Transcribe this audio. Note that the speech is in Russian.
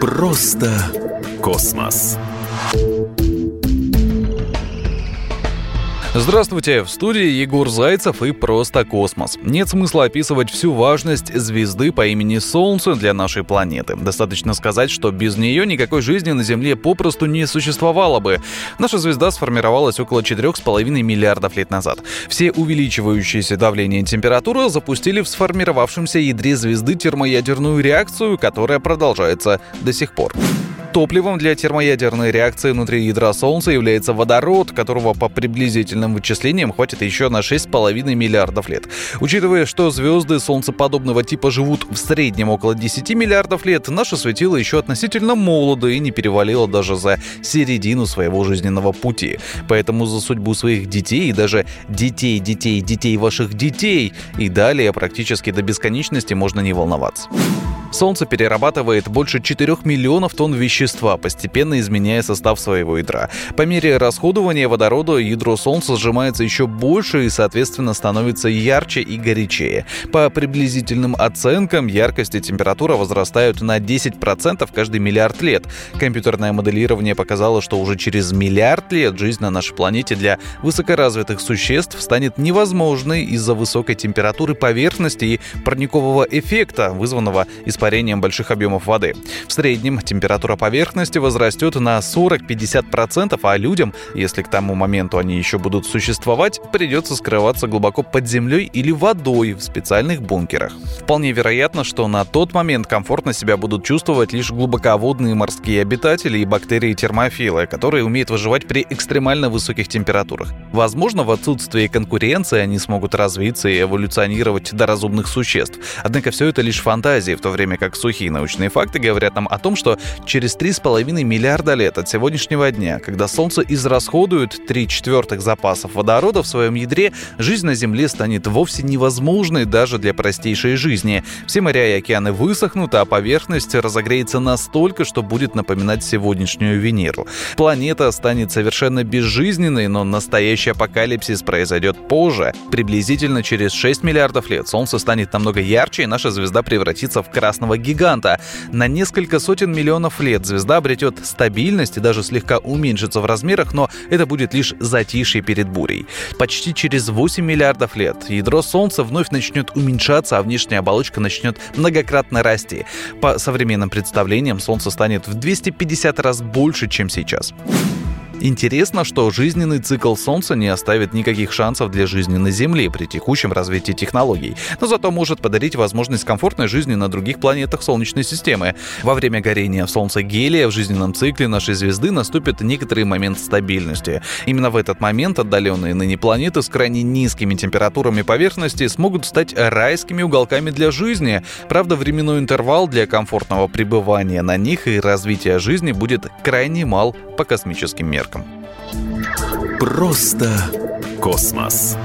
Просто космос. Здравствуйте, в студии Егор Зайцев и «Просто космос». Нет смысла описывать всю важность звезды по имени Солнце для нашей планеты. Достаточно сказать, что без нее никакой жизни на Земле попросту не существовало бы. Наша звезда сформировалась около 4,5 миллиардов лет назад. Все увеличивающиеся давление и температура запустили в сформировавшемся ядре звезды термоядерную реакцию, которая продолжается до сих пор. Топливом для термоядерной реакции внутри ядра Солнца является водород, которого по приблизительным вычислениям хватит еще на 6,5 миллиардов лет. Учитывая, что звезды солнцеподобного типа живут в среднем около 10 миллиардов лет, наше светило еще относительно молодо и не перевалило даже за середину своего жизненного пути. Поэтому за судьбу своих детей и даже детей, детей, детей ваших детей и далее практически до бесконечности можно не волноваться. Солнце перерабатывает больше 4 миллионов тонн вещества, постепенно изменяя состав своего ядра. По мере расходования водорода ядро Солнца сжимается еще больше и, соответственно, становится ярче и горячее. По приблизительным оценкам, яркость и температура возрастают на 10% каждый миллиард лет. Компьютерное моделирование показало, что уже через миллиард лет жизнь на нашей планете для высокоразвитых существ станет невозможной из-за высокой температуры поверхности и парникового эффекта, вызванного испарением испарением больших объемов воды. В среднем температура поверхности возрастет на 40-50%, а людям, если к тому моменту они еще будут существовать, придется скрываться глубоко под землей или водой в специальных бункерах. Вполне вероятно, что на тот момент комфортно себя будут чувствовать лишь глубоководные морские обитатели и бактерии-термофилы, которые умеют выживать при экстремально высоких температурах. Возможно, в отсутствии конкуренции они смогут развиться и эволюционировать до разумных существ. Однако все это лишь фантазии, в то время время как сухие научные факты говорят нам о том, что через 3,5 миллиарда лет от сегодняшнего дня, когда Солнце израсходует 3 четвертых запасов водорода в своем ядре, жизнь на Земле станет вовсе невозможной даже для простейшей жизни. Все моря и океаны высохнут, а поверхность разогреется настолько, что будет напоминать сегодняшнюю Венеру. Планета станет совершенно безжизненной, но настоящий апокалипсис произойдет позже. Приблизительно через 6 миллиардов лет Солнце станет намного ярче, и наша звезда превратится в красный красного гиганта. На несколько сотен миллионов лет звезда обретет стабильность и даже слегка уменьшится в размерах, но это будет лишь затишье перед бурей. Почти через 8 миллиардов лет ядро Солнца вновь начнет уменьшаться, а внешняя оболочка начнет многократно расти. По современным представлениям Солнце станет в 250 раз больше, чем сейчас. Интересно, что жизненный цикл Солнца не оставит никаких шансов для жизни на Земле при текущем развитии технологий, но зато может подарить возможность комфортной жизни на других планетах Солнечной системы. Во время горения в Солнце гелия в жизненном цикле нашей звезды наступит некоторый момент стабильности. Именно в этот момент отдаленные ныне планеты с крайне низкими температурами поверхности смогут стать райскими уголками для жизни. Правда, временной интервал для комфортного пребывания на них и развития жизни будет крайне мал по космическим меркам. Просто космос.